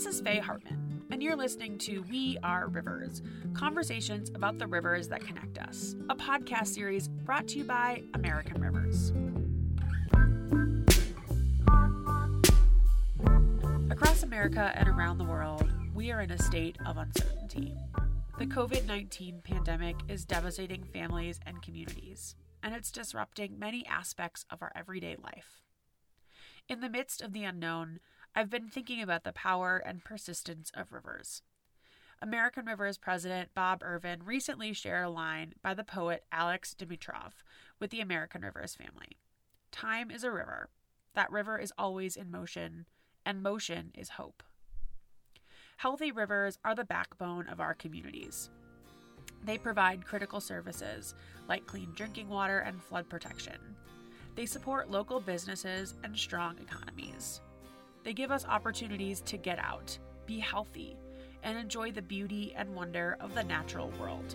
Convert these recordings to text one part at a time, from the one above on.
This is Faye Hartman, and you're listening to We Are Rivers Conversations about the Rivers That Connect Us, a podcast series brought to you by American Rivers. Across America and around the world, we are in a state of uncertainty. The COVID 19 pandemic is devastating families and communities, and it's disrupting many aspects of our everyday life. In the midst of the unknown, I've been thinking about the power and persistence of rivers. American Rivers president Bob Irvin recently shared a line by the poet Alex Dimitrov with the American Rivers family. Time is a river. That river is always in motion, and motion is hope. Healthy rivers are the backbone of our communities. They provide critical services like clean drinking water and flood protection. They support local businesses and strong economies. They give us opportunities to get out, be healthy, and enjoy the beauty and wonder of the natural world.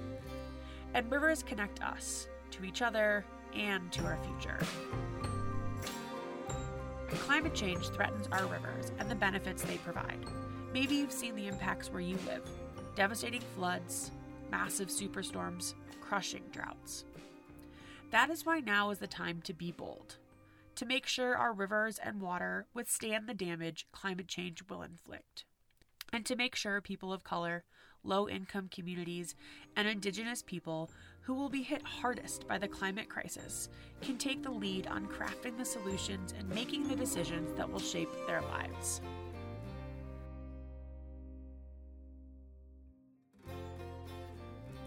And rivers connect us to each other and to our future. Climate change threatens our rivers and the benefits they provide. Maybe you've seen the impacts where you live devastating floods, massive superstorms, crushing droughts. That is why now is the time to be bold to make sure our rivers and water withstand the damage climate change will inflict, and to make sure people of color, low income communities, and indigenous people who will be hit hardest by the climate crisis can take the lead on crafting the solutions and making the decisions that will shape their lives.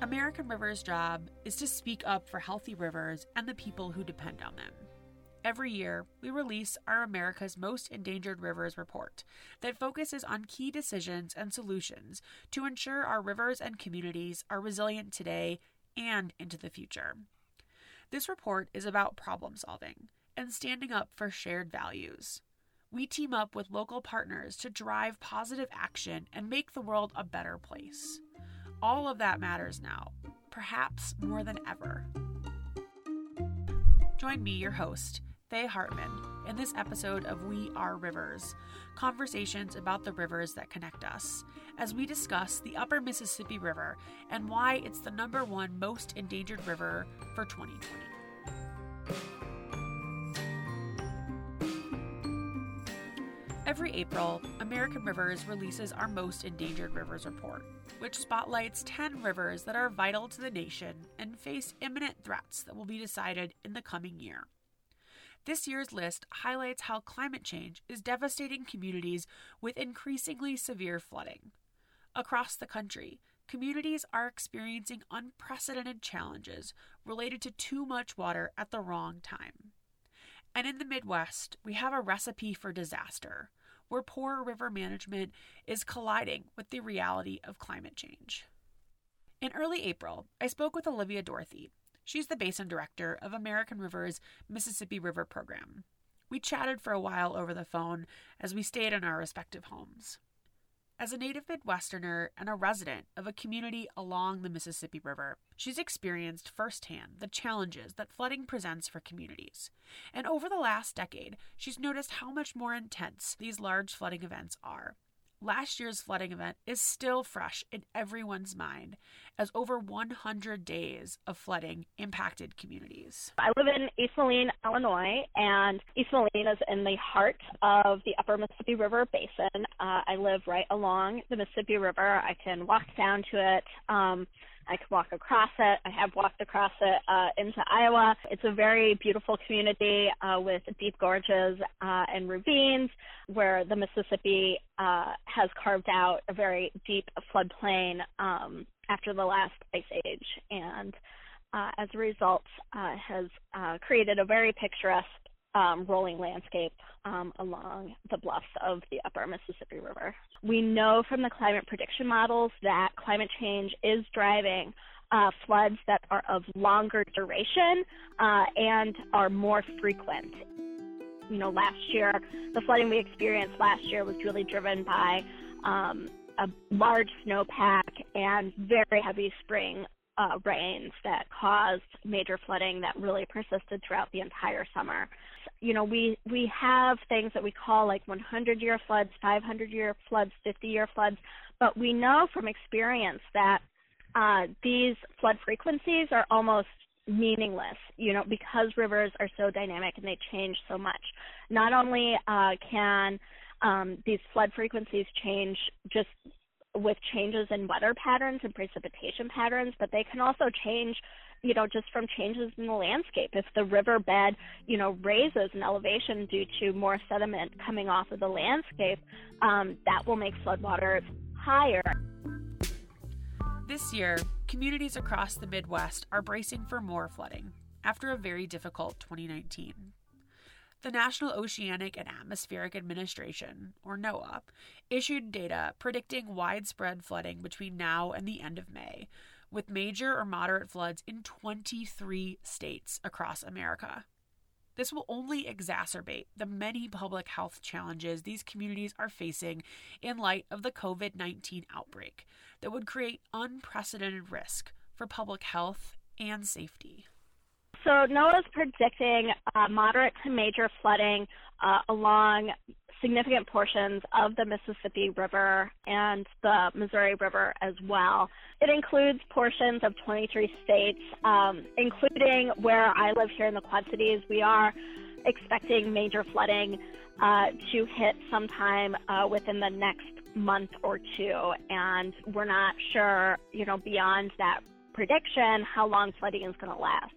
American River's job is to speak up for healthy rivers and the people who depend on them. Every year, we release our America's Most Endangered Rivers report that focuses on key decisions and solutions to ensure our rivers and communities are resilient today and into the future. This report is about problem solving and standing up for shared values. We team up with local partners to drive positive action and make the world a better place. All of that matters now, perhaps more than ever. Join me, your host, Faye Hartman, in this episode of We Are Rivers conversations about the rivers that connect us, as we discuss the Upper Mississippi River and why it's the number one most endangered river for 2020. Every April, American Rivers releases our Most Endangered Rivers report, which spotlights 10 rivers that are vital to the nation and face imminent threats that will be decided in the coming year. This year's list highlights how climate change is devastating communities with increasingly severe flooding. Across the country, communities are experiencing unprecedented challenges related to too much water at the wrong time. And in the Midwest, we have a recipe for disaster, where poor river management is colliding with the reality of climate change. In early April, I spoke with Olivia Dorothy, She's the basin director of American River's Mississippi River program. We chatted for a while over the phone as we stayed in our respective homes. As a native Midwesterner and a resident of a community along the Mississippi River, she's experienced firsthand the challenges that flooding presents for communities. And over the last decade, she's noticed how much more intense these large flooding events are Last year's flooding event is still fresh in everyone's mind as over 100 days of flooding impacted communities. I live in East Moline, Illinois, and East Moline is in the heart of the upper Mississippi River basin. Uh, I live right along the Mississippi River. I can walk down to it. Um, I could walk across it. I have walked across it uh, into Iowa. It's a very beautiful community uh, with deep gorges uh, and ravines where the Mississippi uh, has carved out a very deep floodplain um, after the last ice age. And uh, as a result, uh, has created a very picturesque um, rolling landscape um, along the bluffs of the upper Mississippi River. We know from the climate prediction models that climate change is driving uh, floods that are of longer duration uh, and are more frequent. You know, last year, the flooding we experienced last year was really driven by um, a large snowpack and very heavy spring uh, rains that caused major flooding that really persisted throughout the entire summer. You know, we we have things that we call like 100-year floods, 500-year floods, 50-year floods, but we know from experience that uh, these flood frequencies are almost meaningless, you know, because rivers are so dynamic and they change so much. Not only uh, can um, these flood frequencies change just with changes in weather patterns and precipitation patterns, but they can also change, you know, just from changes in the landscape. If the riverbed, you know, raises in elevation due to more sediment coming off of the landscape, um, that will make floodwaters higher. This year, communities across the Midwest are bracing for more flooding after a very difficult 2019. The National Oceanic and Atmospheric Administration, or NOAA, issued data predicting widespread flooding between now and the end of May, with major or moderate floods in 23 states across America. This will only exacerbate the many public health challenges these communities are facing in light of the COVID 19 outbreak that would create unprecedented risk for public health and safety. So NOAA is predicting uh, moderate to major flooding uh, along significant portions of the Mississippi River and the Missouri River as well. It includes portions of 23 states, um, including where I live here in the Quad Cities. We are expecting major flooding uh, to hit sometime uh, within the next month or two, and we're not sure, you know, beyond that prediction how long flooding is going to last.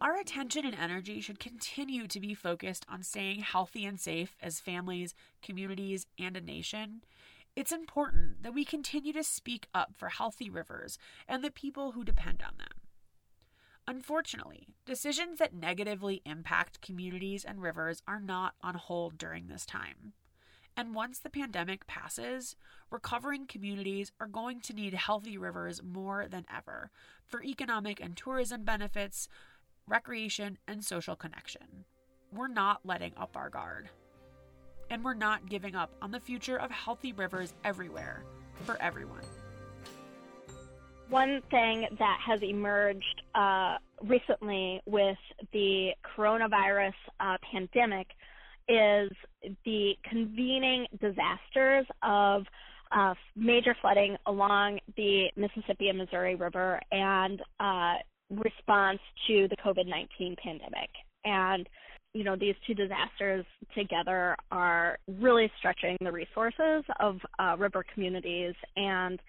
Our attention and energy should continue to be focused on staying healthy and safe as families, communities, and a nation. It's important that we continue to speak up for healthy rivers and the people who depend on them. Unfortunately, decisions that negatively impact communities and rivers are not on hold during this time. And once the pandemic passes, recovering communities are going to need healthy rivers more than ever for economic and tourism benefits, recreation, and social connection. We're not letting up our guard. And we're not giving up on the future of healthy rivers everywhere for everyone. One thing that has emerged uh, recently with the coronavirus uh, pandemic is the convening disasters of uh, major flooding along the Mississippi and Missouri River and uh, response to the COVID 19 pandemic. And, you know, these two disasters together are really stretching the resources of uh, river communities and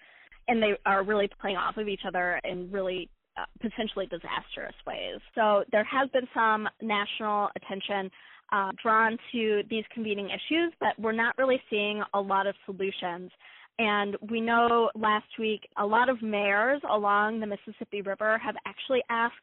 and they are really playing off of each other in really uh, potentially disastrous ways. So there has been some national attention uh, drawn to these convening issues, but we're not really seeing a lot of solutions. And we know last week a lot of mayors along the Mississippi River have actually asked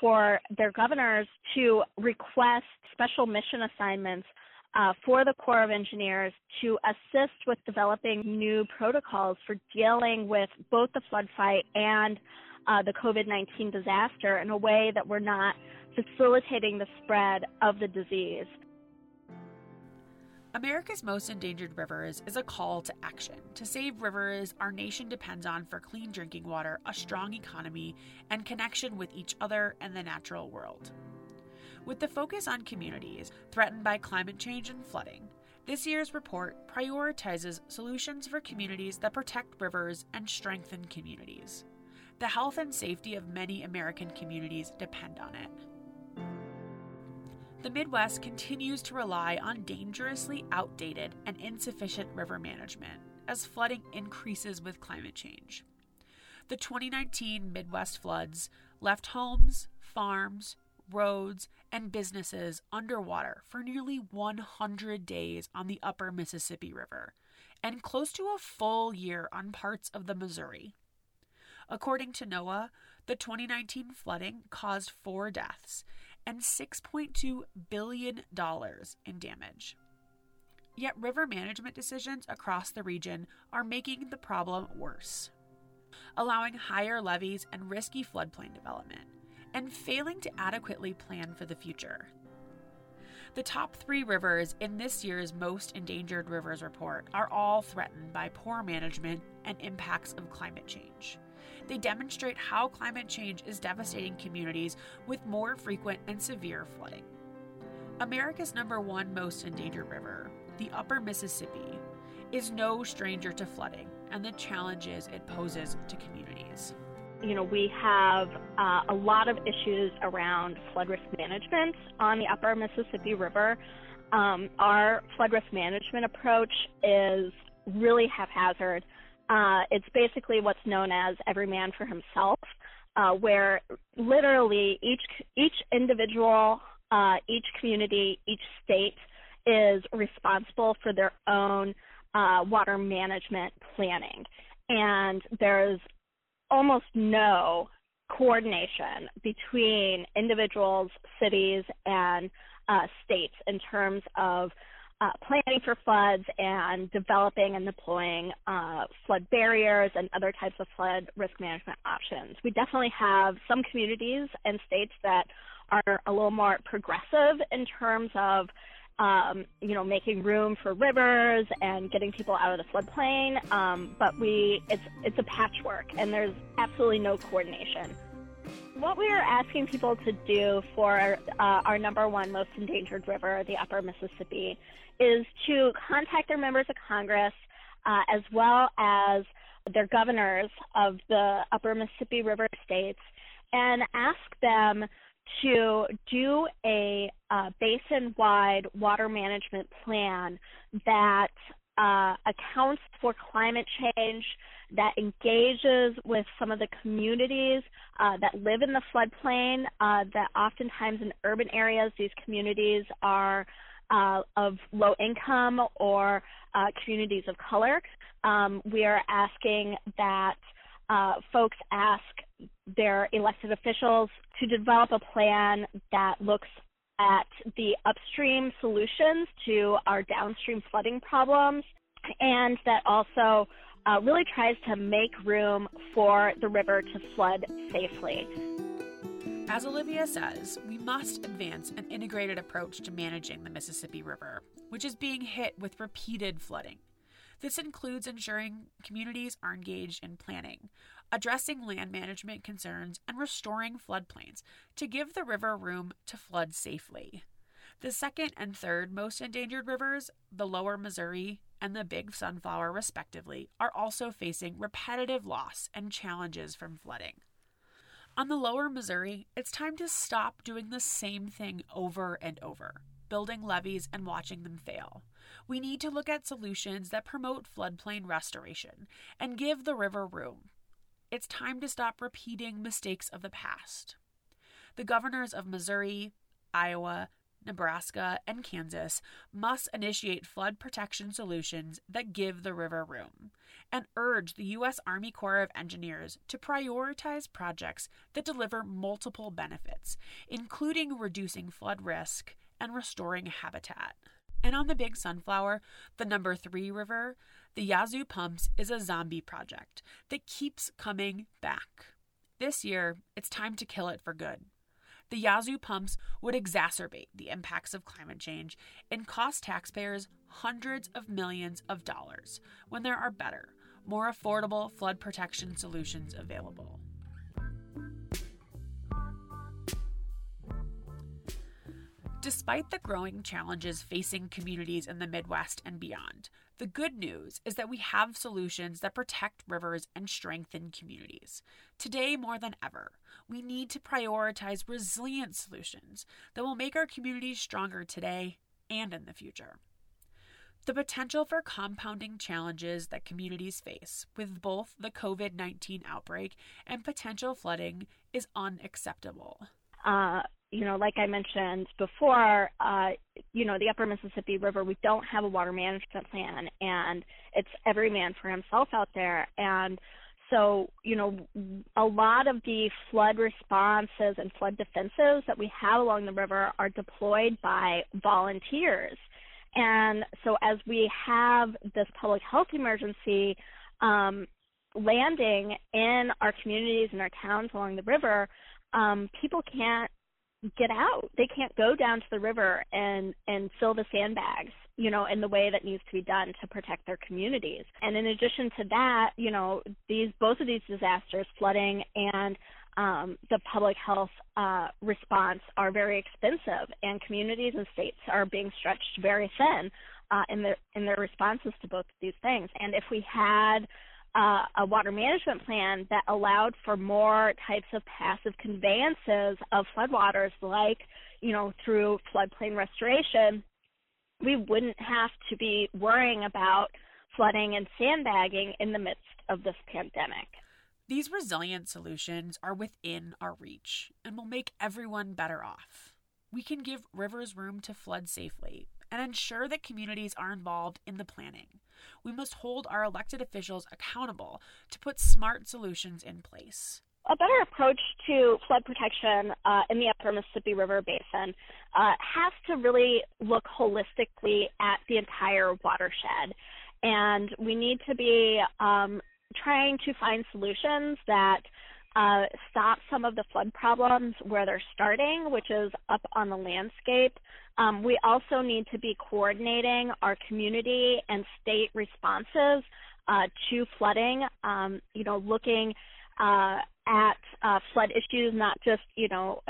for their governors to request special mission assignments uh, for the Corps of Engineers to assist with developing new protocols for dealing with both the flood fight and uh, the COVID 19 disaster in a way that we're not facilitating the spread of the disease. America's Most Endangered Rivers is a call to action to save rivers our nation depends on for clean drinking water, a strong economy, and connection with each other and the natural world. With the focus on communities threatened by climate change and flooding, this year's report prioritizes solutions for communities that protect rivers and strengthen communities. The health and safety of many American communities depend on it the Midwest continues to rely on dangerously outdated and insufficient river management as flooding increases with climate change. The 2019 Midwest floods left homes, farms, roads, and businesses underwater for nearly 100 days on the upper Mississippi River and close to a full year on parts of the Missouri. According to NOAA, the 2019 flooding caused four deaths and $6.2 billion in damage. Yet, river management decisions across the region are making the problem worse, allowing higher levees and risky floodplain development, and failing to adequately plan for the future. The top three rivers in this year's Most Endangered Rivers report are all threatened by poor management and impacts of climate change They demonstrate how climate change is devastating communities with more frequent and severe flooding. America's number one most endangered river, the Upper Mississippi, is no stranger to flooding and the challenges it poses to communities. You know, we have uh, a lot of issues around flood risk management on the Upper Mississippi River. Um, our flood risk management approach is really haphazard. Uh, it's basically what's known as every man for himself, uh, where literally each each individual, uh, each community, each state is responsible for their own uh, water management planning, and there's almost no coordination between individuals, cities, and uh, states in terms of uh, planning for floods and developing and deploying uh, flood barriers and other types of flood risk management options. We definitely have some communities and states that are a little more progressive in terms of um, you know, making room for rivers and getting people out of the floodplain. Um, but we, it's it's a patchwork, and there's absolutely no coordination. What we are asking people to do for uh, our number one most endangered river, the Upper Mississippi, is to contact their members of Congress uh, as well as their governors of the Upper Mississippi River states and ask them to do a uh, basin-wide water management plan that uh, accounts for climate change, that engages with some of the communities uh, that live in the floodplain, uh, that oftentimes in urban areas these communities are uh, of low income or uh, communities of color. Um, we are asking that uh, folks ask their elected officials to develop a plan that looks at the upstream solutions to our downstream flooding problems and that also uh, really tries to make room for the river to flood safely. As Olivia says, we must advance an integrated approach to managing the Mississippi River, which is being hit with repeated flooding. This includes ensuring communities are engaged in planning, addressing land management concerns, and restoring floodplains to give the river room to flood safely. The second and third most endangered rivers, the lower Missouri and the Big Sunflower, respectively, are also facing repetitive loss and challenges from flooding. On the lower Missouri, it's time to stop doing the same thing over and over, building levees and watching them fail. We need to look at solutions that promote floodplain restoration and give the river room. It's time to stop repeating mistakes of the past. The governors of Missouri, Iowa, Nebraska, and Kansas must initiate flood protection solutions that give the river room and urge the U.S. Army Corps of Engineers to prioritize projects that deliver multiple benefits, including reducing flood risk and restoring habitat. And on the Big Sunflower, the number three river, the Yazoo Pumps is a zombie project that keeps coming back. This year, it's time to kill it for good. The Yazoo pumps would exacerbate the impacts of climate change and cost taxpayers hundreds of millions of dollars when there are better, more affordable flood protection solutions available. Despite the growing challenges facing communities in the Midwest and beyond, the good news is that we have solutions that protect rivers and strengthen communities. Today, more than ever, we need to prioritize resilient solutions that will make our communities stronger today and in the future. The potential for compounding challenges that communities face with both the COVID 19 outbreak and potential flooding is unacceptable. Uh, you know, like I mentioned before, uh, you know, the Upper Mississippi River, we don't have a water management plan, and it's every man for himself out there. And so, you know, a lot of the flood responses and flood defenses that we have along the river are deployed by volunteers. And so, as we have this public health emergency um, landing in our communities and our towns along the river, um, people can't get out. They can't go down to the river and and fill the sandbags you know, in the way that needs to be done to protect their communities. And in addition to that, you know, these both of these disasters, flooding and um, the public health uh, response are very expensive, and communities and states are being stretched very thin uh, in their in their responses to both of these things. And if we had uh, a water management plan that allowed for more types of passive conveyances of floodwaters, like you know through floodplain restoration, we wouldn't have to be worrying about flooding and sandbagging in the midst of this pandemic. These resilient solutions are within our reach and will make everyone better off. We can give rivers room to flood safely and ensure that communities are involved in the planning. We must hold our elected officials accountable to put smart solutions in place. A better approach to flood protection uh, in the upper Mississippi River Basin uh, has to really look holistically at the entire watershed. And we need to be um, trying to find solutions that uh, stop some of the flood problems where they're starting, which is up on the landscape. Um, we also need to be coordinating our community and state responses uh, to flooding. Um, you know, looking uh, at uh, flood issues, not just you know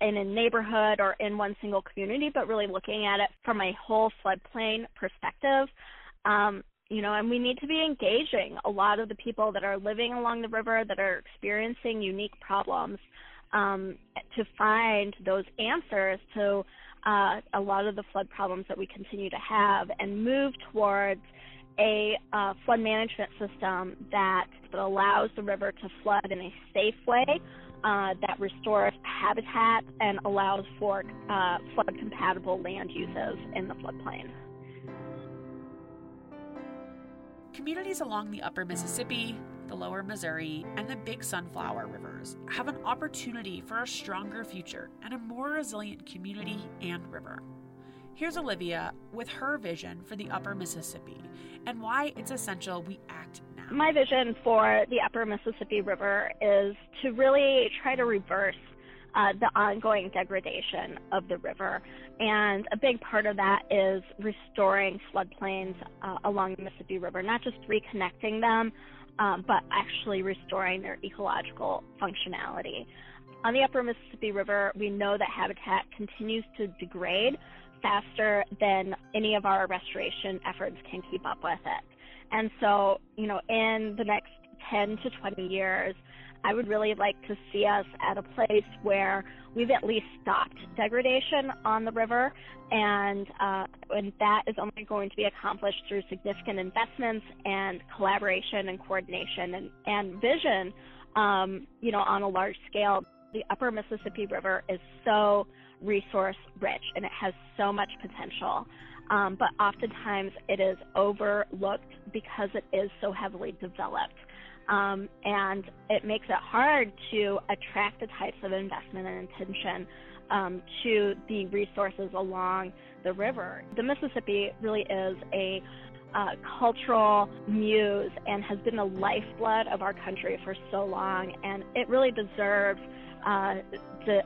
in a neighborhood or in one single community, but really looking at it from a whole floodplain perspective. Um, you know, and we need to be engaging a lot of the people that are living along the river that are experiencing unique problems um, to find those answers to uh, a lot of the flood problems that we continue to have and move towards a uh, flood management system that, that allows the river to flood in a safe way, uh, that restores habitat and allows for uh, flood compatible land uses in the floodplain. Communities along the upper Mississippi, the lower Missouri, and the big Sunflower rivers have an opportunity for a stronger future and a more resilient community and river. Here's Olivia with her vision for the upper Mississippi and why it's essential we act now. My vision for the upper Mississippi River is to really try to reverse uh, the ongoing degradation of the river. And a big part of that is restoring floodplains uh, along the Mississippi River, not just reconnecting them, um, but actually restoring their ecological functionality. On the upper Mississippi River, we know that habitat continues to degrade faster than any of our restoration efforts can keep up with it. And so, you know, in the next 10 to 20 years, I would really like to see us at a place where we've at least stopped degradation on the river, and uh, and that is only going to be accomplished through significant investments and collaboration and coordination and, and vision, um, you know, on a large scale. The Upper Mississippi River is so resource rich and it has so much potential. Um, but oftentimes it is overlooked because it is so heavily developed. Um, and it makes it hard to attract the types of investment and attention um, to the resources along the river. The Mississippi really is a uh, cultural muse and has been the lifeblood of our country for so long, and it really deserves uh, the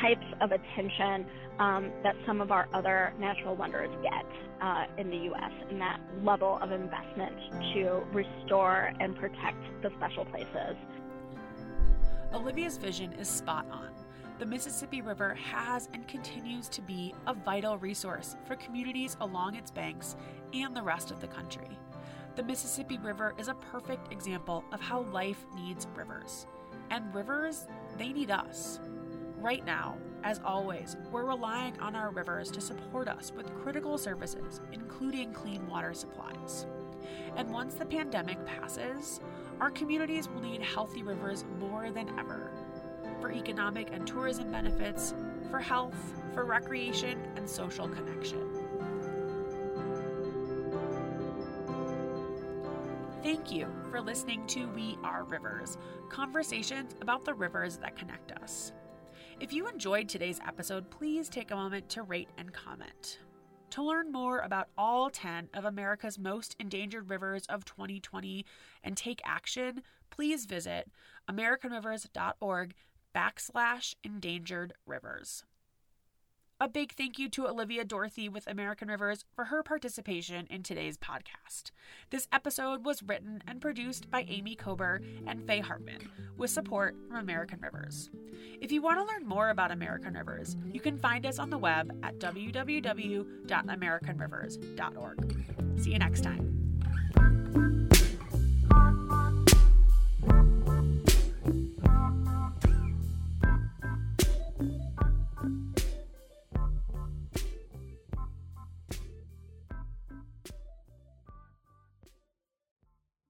types of attention um, that some of our other natural wonders get uh, in the U.S. and that level of investment to restore and protect the special places. Olivia's vision is spot on. The Mississippi River has and continues to be a vital resource for communities along its banks and the rest of the country. The Mississippi River is a perfect example of how life needs rivers. And rivers, they need us. Right now, as always, we're relying on our rivers to support us with critical services, including clean water supplies. And once the pandemic passes, our communities will need healthy rivers more than ever for economic and tourism benefits, for health, for recreation, and social connection. Thank you for listening to We Are Rivers, conversations about the rivers that connect us. If you enjoyed today's episode, please take a moment to rate and comment. To learn more about all 10 of America's most endangered rivers of 2020 and take action, please visit americanrivers.org backslash endangered rivers. A big thank you to Olivia Dorothy with American Rivers for her participation in today's podcast. This episode was written and produced by Amy Kober and Faye Hartman, with support from American Rivers. If you want to learn more about American Rivers, you can find us on the web at www.americanrivers.org. See you next time.